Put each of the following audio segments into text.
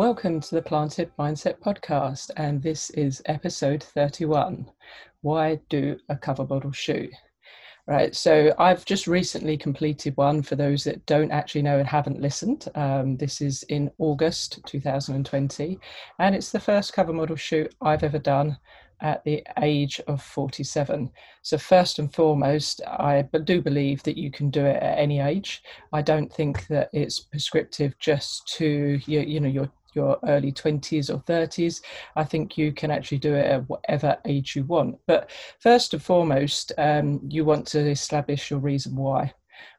Welcome to the Planted Mindset podcast, and this is episode 31 Why Do a Cover Model Shoot? Right, so I've just recently completed one for those that don't actually know and haven't listened. Um, this is in August 2020, and it's the first cover model shoot I've ever done at the age of 47. So, first and foremost, I do believe that you can do it at any age. I don't think that it's prescriptive just to you, you know your your early 20s or 30s. I think you can actually do it at whatever age you want. But first and foremost, um, you want to establish your reason why.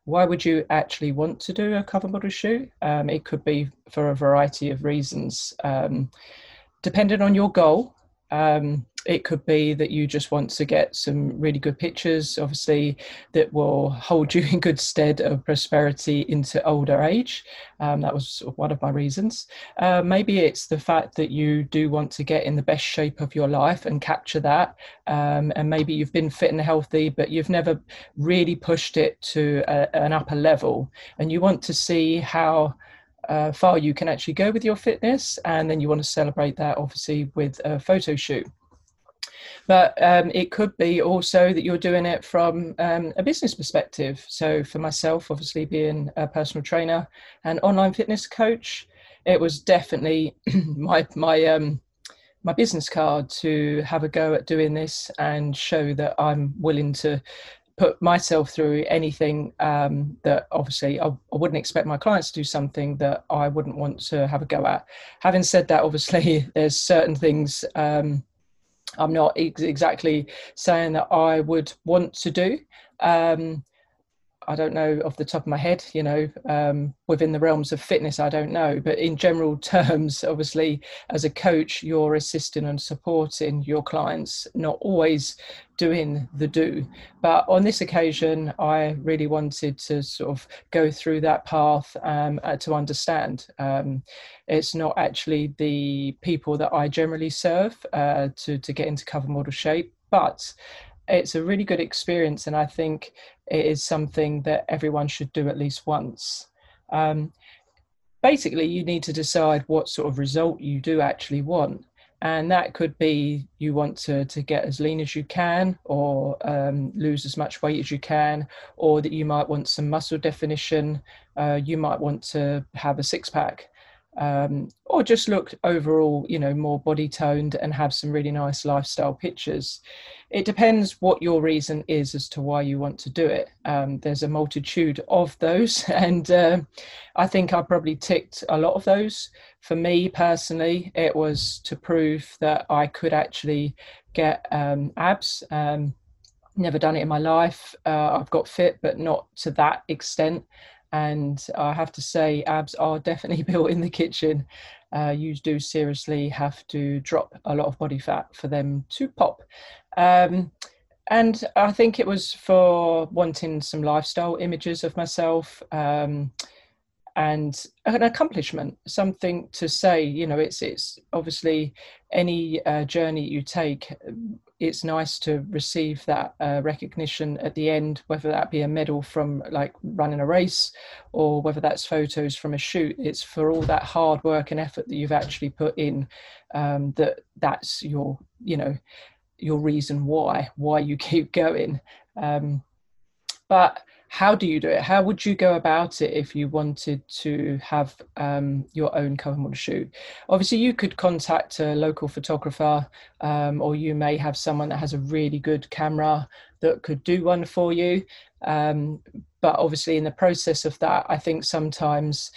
Why would you actually want to do a cover model shoot? Um, it could be for a variety of reasons. Um, depending on your goal, um, it could be that you just want to get some really good pictures, obviously, that will hold you in good stead of prosperity into older age. Um, that was one of my reasons. Uh, maybe it's the fact that you do want to get in the best shape of your life and capture that. Um, and maybe you've been fit and healthy, but you've never really pushed it to a, an upper level. And you want to see how uh, far you can actually go with your fitness, and then you want to celebrate that obviously with a photo shoot. But um, it could be also that you're doing it from um, a business perspective. So for myself, obviously being a personal trainer and online fitness coach, it was definitely my my um, my business card to have a go at doing this and show that I'm willing to put myself through anything um, that obviously I, I, wouldn't expect my clients to do something that I wouldn't want to have a go at. Having said that, obviously there's certain things um, I'm not ex- exactly saying that I would want to do. Um, I don't know off the top of my head, you know, um, within the realms of fitness, I don't know. But in general terms, obviously, as a coach, you're assisting and supporting your clients, not always doing the do. But on this occasion, I really wanted to sort of go through that path um, uh, to understand. Um, it's not actually the people that I generally serve uh, to, to get into cover model shape, but it's a really good experience, and I think it is something that everyone should do at least once. Um, basically, you need to decide what sort of result you do actually want. And that could be you want to, to get as lean as you can, or um, lose as much weight as you can, or that you might want some muscle definition. Uh, you might want to have a six pack um, or just look overall, you know, more body toned and have some really nice lifestyle pictures. It depends what your reason is as to why you want to do it. Um, there's a multitude of those, and uh, I think I probably ticked a lot of those. For me personally, it was to prove that I could actually get um, abs. Um, never done it in my life. Uh, I've got fit, but not to that extent and I have to say, abs are definitely built in the kitchen. Uh, you do seriously have to drop a lot of body fat for them to pop. Um, and I think it was for wanting some lifestyle images of myself um, and an accomplishment, something to say. You know, it's it's obviously any uh, journey you take it's nice to receive that uh, recognition at the end, whether that be a medal from like running a race or whether that's photos from a shoot. It's for all that hard work and effort that you've actually put in um, that that's your, you know, your reason why, why you keep going. Um, but how do you do it? How would you go about it if you wanted to have um, your own cover model shoot? Obviously, you could contact a local photographer, um, or you may have someone that has a really good camera that could do one for you. Um, but obviously, in the process of that, I think sometimes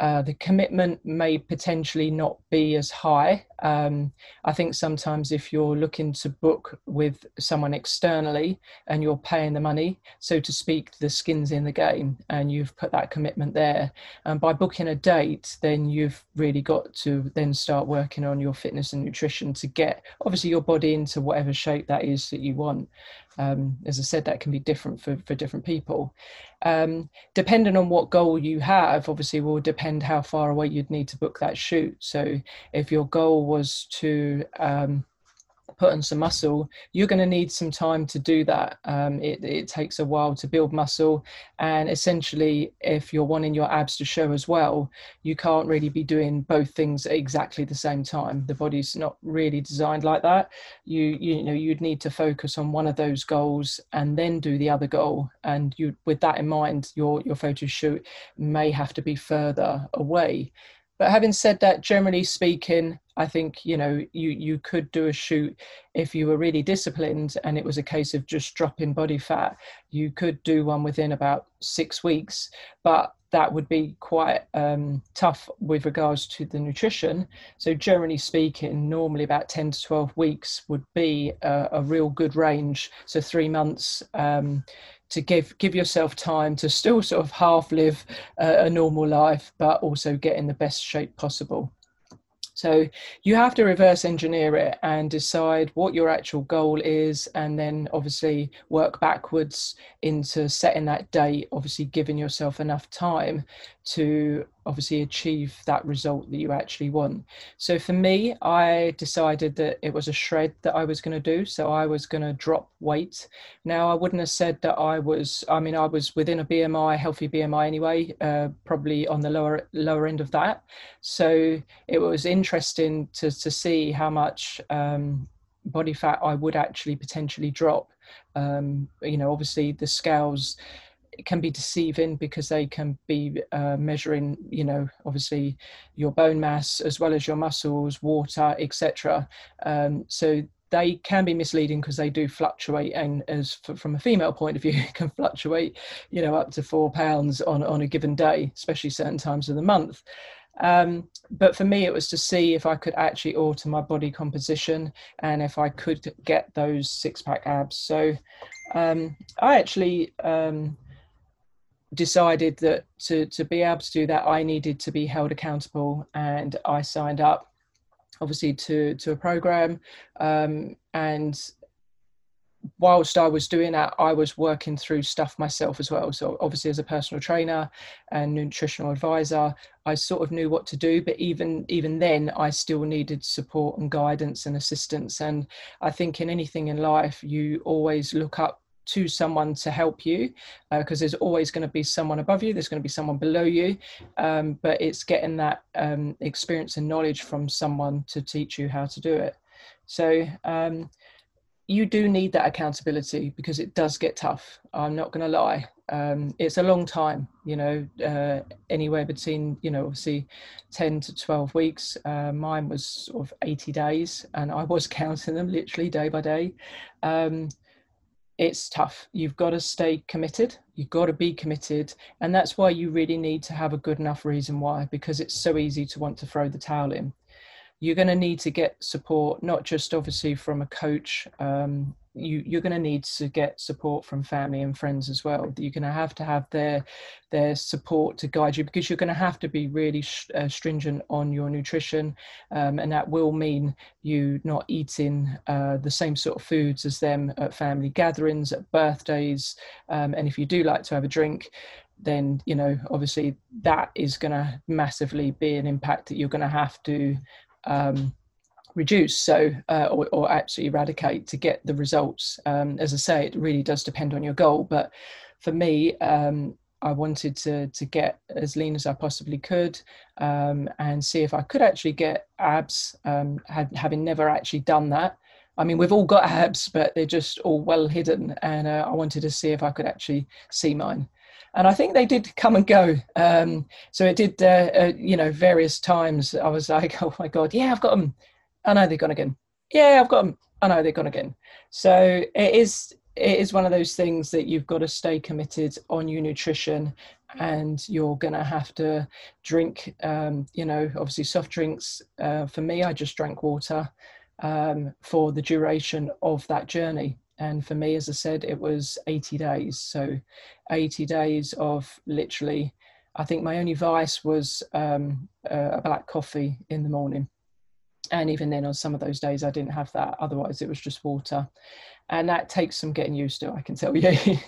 uh, the commitment may potentially not be as high. Um, I think sometimes if you're looking to book with someone externally and you're paying the money, so to speak, the skin's in the game and you've put that commitment there. And by booking a date, then you've really got to then start working on your fitness and nutrition to get obviously your body into whatever shape that is that you want. Um, as I said, that can be different for, for different people. Um, depending on what goal you have, obviously, will depend how far away you'd need to book that shoot. So, if your goal was to um, put on some muscle, you're going to need some time to do that. Um, it, it, takes a while to build muscle. And essentially, if you're wanting your abs to show as well, you can't really be doing both things at exactly the same time. The body's not really designed like that. You, you know, you'd need to focus on one of those goals and then do the other goal. And you, with that in mind, your, your photo shoot may have to be further away. But having said that, generally speaking, I think you know you you could do a shoot if you were really disciplined and it was a case of just dropping body fat. You could do one within about six weeks, but that would be quite um, tough with regards to the nutrition. So generally speaking, normally about ten to twelve weeks would be a, a real good range. So three months. Um, to give give yourself time to still sort of half live a, a normal life, but also get in the best shape possible. So you have to reverse engineer it and decide what your actual goal is, and then obviously work backwards into setting that date, obviously giving yourself enough time to obviously achieve that result that you actually want. So for me, I decided that it was a shred that I was going to do. So I was going to drop weight. Now, I wouldn't have said that I was, I mean, I was within a BMI, healthy BMI anyway, uh, probably on the lower lower end of that. So it was interesting to, to see how much um, body fat I would actually potentially drop. Um, you know, obviously the scales can be deceiving because they can be uh, measuring, you know, obviously your bone mass as well as your muscles, water, etc. Um, so they can be misleading because they do fluctuate, and as from a female point of view, can fluctuate, you know, up to four pounds on on a given day, especially certain times of the month. Um, but for me, it was to see if I could actually alter my body composition and if I could get those six pack abs. So um, I actually um, decided that to, to be able to do that, I needed to be held accountable. And I signed up, obviously, to, to a program. Um, and whilst I was doing that, I was working through stuff myself as well. So, obviously, as a personal trainer and nutritional advisor, I sort of knew what to do. But even even then, I still needed support and guidance and assistance. And I think in anything in life, you always look up to someone to help you because uh, there's always going to be someone above you there's going to be someone below you um, but it's getting that um, experience and knowledge from someone to teach you how to do it. So um, you do need that accountability because it does get tough i'm not going to lie. Um, it's a long time you know uh, anywhere between you know obviously 10 to 12 weeks. Uh, mine was sort of 80 days and i was counting them literally day by day. Um, it's tough. You've got to stay committed. You've got to be committed. And that's why you really need to have a good enough reason why, because it's so easy to want to throw the towel in you're going to need to get support, not just obviously from a coach. Um, you, you're going to need to get support from family and friends as well. You're going to have to have their their support to guide you because you're going to have to be really uh, stringent on your nutrition, um, and that will mean you not eating uh, the same sort of foods as them at family gatherings, at birthdays, um, and if you do like to have a drink, then you know obviously that is going to massively be an impact that you're going to have to um, reduce so uh, or, or, actually eradicate to get the results um, as i say it really does depend on your goal but for me um, i wanted to to get as lean as i possibly could um, and see if i could actually get abs um, had, having never actually done that I mean, we've all got abs, but they're just all well hidden. And uh, I wanted to see if I could actually see mine and I think they did come and go. Um, so it did, uh, uh, you know, various times. I was like, oh my god, yeah, I've got them. I know they're gone again. Yeah, I've got them. I know they're gone again. So it is it is one of those things that you've got to stay committed on your nutrition and you're going to have to drink um, you know obviously soft drinks uh, for me i just drank water um, for the duration of that journey and for me as i said it was 80 days so 80 days of literally i think my only vice was um, a black coffee in the morning and even then on some of those days i didn't have that. Otherwise it was just water. And that takes some getting used to i can tell you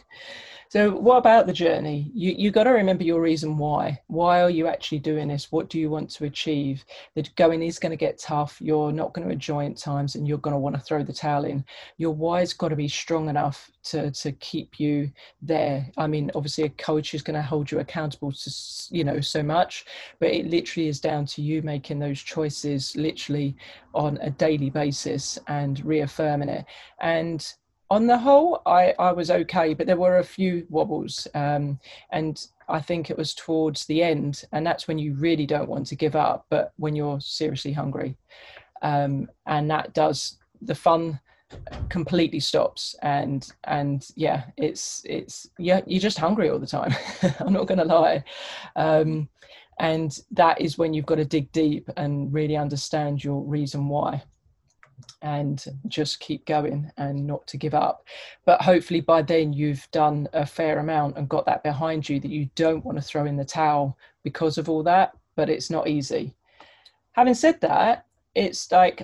So, what about the journey? You you got to remember your reason why. Why are you actually doing this? What do you want to achieve? The going is going to get tough. You're not going to enjoy it times, and you're going to want to throw the towel in. Your why's got to be strong enough to to keep you there. I mean, obviously, a coach is going to hold you accountable to you know so much, but it literally is down to you making those choices literally on a daily basis and reaffirming it. And on the whole, I, I was okay, but there were a few wobbles. Um, and I think it was towards the end, and that's when you really don't want to give up, but when you're seriously hungry. Um, and that does the fun completely stops and and yeah it's it's yeah you're just hungry all the time i'm not gonna lie um, and that is when you've got to dig deep and really understand your reason why and just keep going and not to give up. But hopefully by then you've done a fair amount and got that behind you that you don't want to throw in the towel because of all that, but it's not easy. Having said that, it's like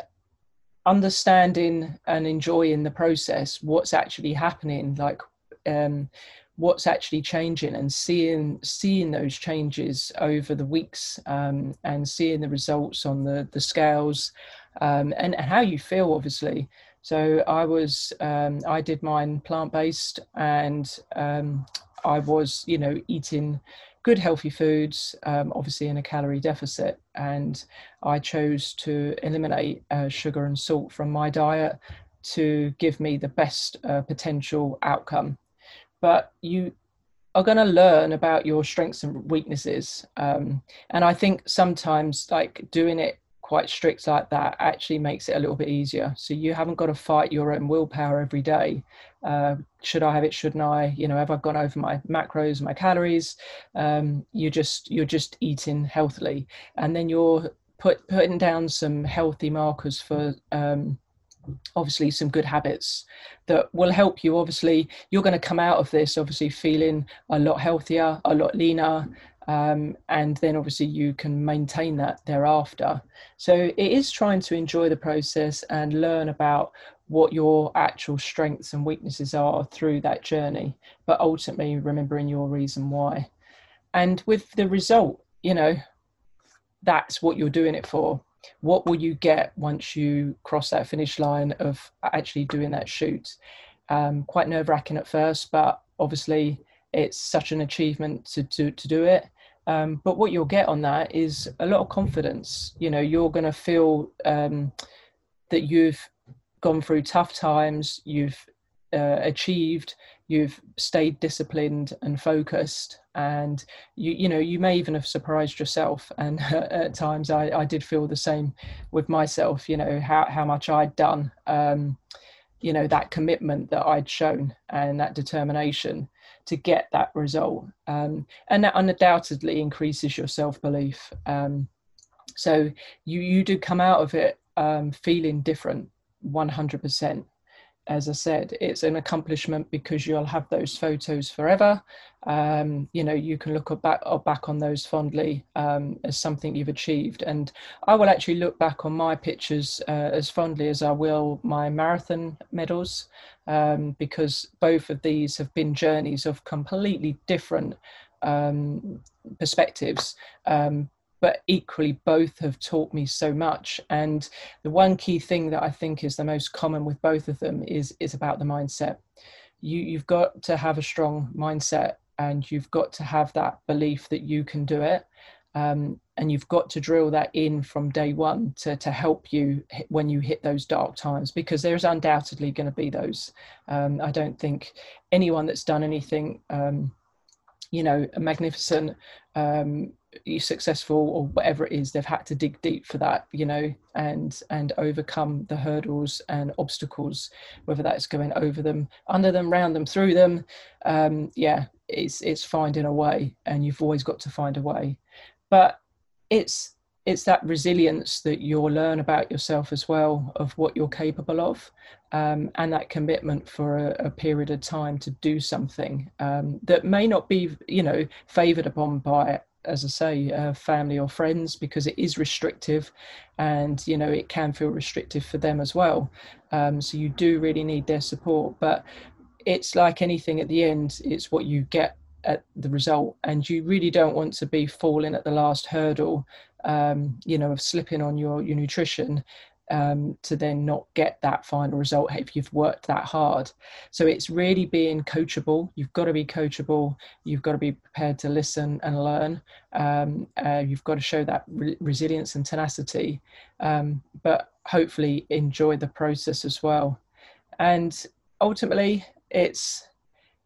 understanding and enjoying the process, what's actually happening, like um, what's actually changing and seeing seeing those changes over the weeks um, and seeing the results on the the scales um, and, how you feel, obviously. So I was, um, I did mine plant based, and um, I was, you know, eating good healthy foods, um, obviously in a calorie deficit, and I chose to eliminate uh, sugar and salt from my diet to give me the best uh, potential outcome. But you are going to learn about your strengths and weaknesses, um, and I think sometimes like doing it quite strict like that actually makes it a little bit easier. So you haven't got to fight your own willpower every day. Uh, should I have it? Shouldn't I? You know, have I gone over my macros, my calories? Um, you're just you're just eating healthily, and then you're put putting down some healthy markers for. Um, obviously some good habits that will help you obviously you're going to come out of this obviously feeling a lot healthier a lot leaner um, and then obviously you can maintain that thereafter. So it is trying to enjoy the process and learn about what your actual strengths and weaknesses are through that journey, but ultimately remembering your reason why. And with the result, you know, that's what you're doing it for. What will you get once you cross that finish line of actually doing that shoot? Um, quite nerve wracking at first, but obviously it's such an achievement to, to, to do it um, but what you'll get on that is a lot of confidence. You know, you're going to feel um, that you've gone through tough times, you've uh, achieved, you've stayed disciplined and focused, and you you know you may even have surprised yourself. And at times, I, I did feel the same with myself. You know how how much I'd done. Um, you know that commitment that I'd shown and that determination to get that result. Um, and that undoubtedly increases your self belief. Um, so you, you do come out of it um, feeling different 100% as I said, it's an accomplishment because you'll have those photos forever. Um, you know, you can look back back on those fondly um, as something you've achieved. And I will actually look back on my pictures uh, as fondly as I will my marathon medals, um, because both of these have been journeys of completely different um, perspectives. Um, but equally both have taught me so much. And the one key thing that i think is the most common with both of them is is about the mindset. You you've got to have a strong mindset and you've got to have that belief that you can do it. Um, and you've got to drill that in from day one to, to help you when you hit those dark times because there's undoubtedly going to be those. Um, i don't think anyone that's done anything um, you know magnificent um, successful or whatever it is they've had to dig deep for that you know and and overcome the hurdles and obstacles whether that's going over them under them round them through them. Um yeah it's it's finding a way and you've always got to find a way. But it's it's that resilience that you'll learn about yourself as well of what you're capable of um, and that commitment for a, a, period of time to do something um, that may not be you know favored upon by as I say, uh, family or friends because it is restrictive, and you know it can feel restrictive for them as well. Um, so you do really need their support. But it's like anything at the end, it's what you get at the result, and you really don't want to be falling at the last hurdle, um, you know, of slipping on your your nutrition um, to then not get that final result if you've worked that hard. So it's really being coachable. You've got to be coachable. You've got to be prepared to listen and learn. Um, uh, you've got to show that re- resilience and tenacity, um, but hopefully enjoy the process as well. And ultimately, it's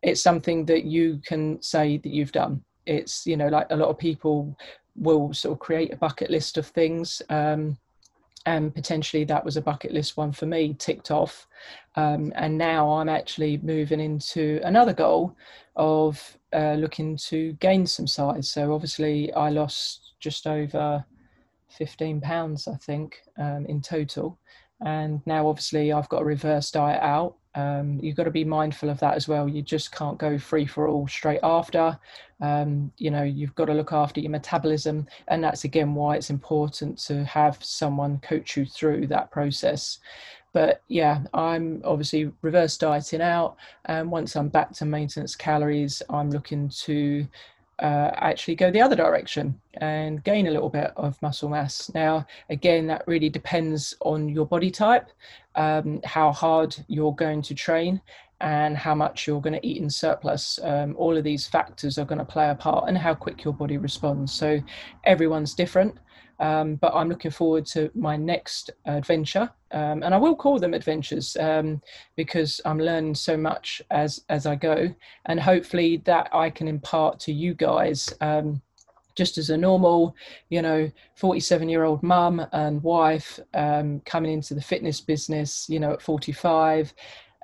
it's something that you can say that you've done. It's you know like a lot of people will sort of create a bucket list of things. Um, and potentially that was a bucket list one for me ticked off. Um, and now i'm actually moving into another goal of uh, looking to gain some size. So obviously i lost just over 15 pounds i think um, in total. And now obviously i've got a reverse diet out um, you've got to be mindful of that as well. You just can't go free for all straight after. Um, you know, you've got to look after your metabolism, and that's again why it's important to have someone coach you through that process. But yeah, I'm obviously reverse dieting out, and once I'm back to maintenance calories, I'm looking to uh, actually go the other direction and gain a little bit of muscle mass. Now, again, that really depends on your body type, um, how hard you're going to train, and how much you're going to eat in surplus. Um, all of these factors are going to play a part, and how quick your body responds. So, everyone's different. Um, but I'm looking forward to my next adventure, um, and I will call them adventures um, because I'm learning so much as as I go, and hopefully that I can impart to you guys. Um, just as a normal, you know, 47 year old mum and wife um, coming into the fitness business, you know, at 45,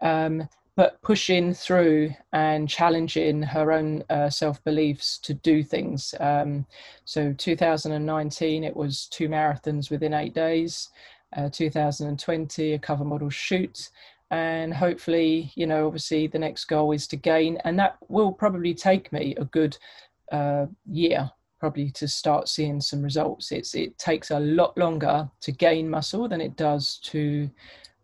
um, but pushing through and challenging her own uh, self beliefs to do things. Um, so 2019, it was two marathons within eight days. Uh, 2020, a cover model shoot. And hopefully, you know, obviously the next goal is to gain, and that will probably take me a good uh, year probably to start seeing some results. It's it takes a lot longer to gain muscle than it does to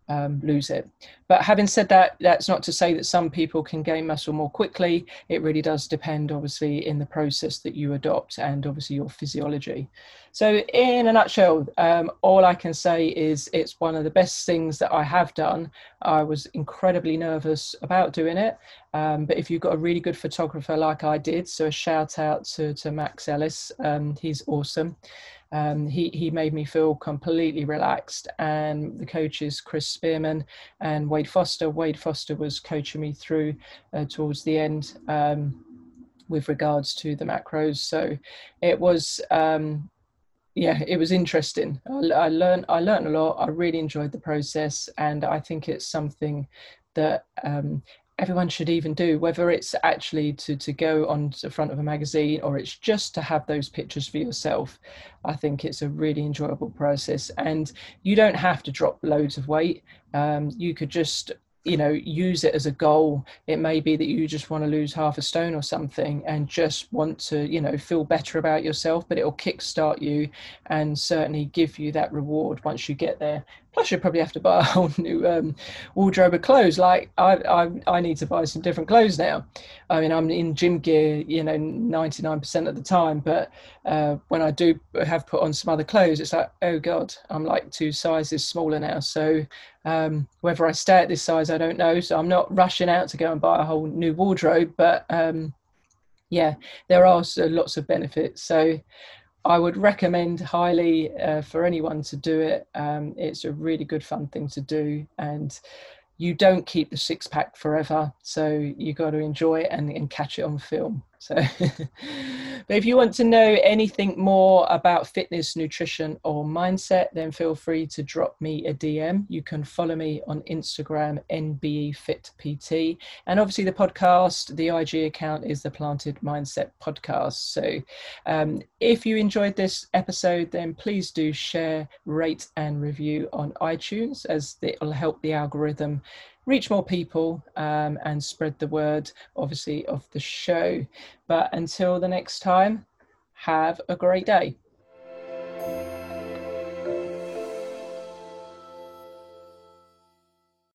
um, lose it. But having said that, that's not to say that some people can gain muscle more quickly. It really does depend, obviously, in the process that you adopt and obviously your physiology. So, in a nutshell, um, all I can say is it's one of the best things that I have done. I was incredibly nervous about doing it. Um, but if you've got a really good photographer like I did, so a shout out to, to Max Ellis, um, he's awesome. Um, he, he made me feel completely relaxed. And the coaches, Chris Spearman and Wade Foster, Wade Foster was coaching me through uh, towards the end um, with regards to the macros. So it was, um, yeah, it was interesting. I, learned, I learned a lot. I really enjoyed the process. And I think it's something that um, everyone should even do, whether it's actually to, to go on the front of a magazine or it's just to have those pictures for yourself. I think it's a really enjoyable process. And you don't have to drop loads of weight. Um, you could just you know use it as a goal it may be that you just want to lose half a stone or something and just want to you know feel better about yourself but it'll kickstart you and certainly give you that reward once you get there plus you'd probably have to buy a whole new um, wardrobe of clothes like I, I i need to buy some different clothes now i mean i'm in gym gear you know 99% of the time but uh, when i do have put on some other clothes it's like oh god i'm like two sizes smaller now so um, whether I stay at this size, I don't know. So I'm not rushing out to go and buy a whole new wardrobe, but um, yeah, there are lots of benefits. So I would recommend highly uh, for anyone to do it. Um, it's a really good fun thing to do, and you don't keep the six pack forever. So you got to enjoy it and, and catch it on film. So, but if you want to know anything more about fitness, nutrition, or mindset, then feel free to drop me a DM. You can follow me on Instagram, NBEFitPT. And obviously, the podcast, the IG account is the Planted Mindset Podcast. So, um, if you enjoyed this episode, then please do share, rate, and review on iTunes as it will help the algorithm reach more people um, and spread the word, obviously, of the show. But until the next time, have a great day.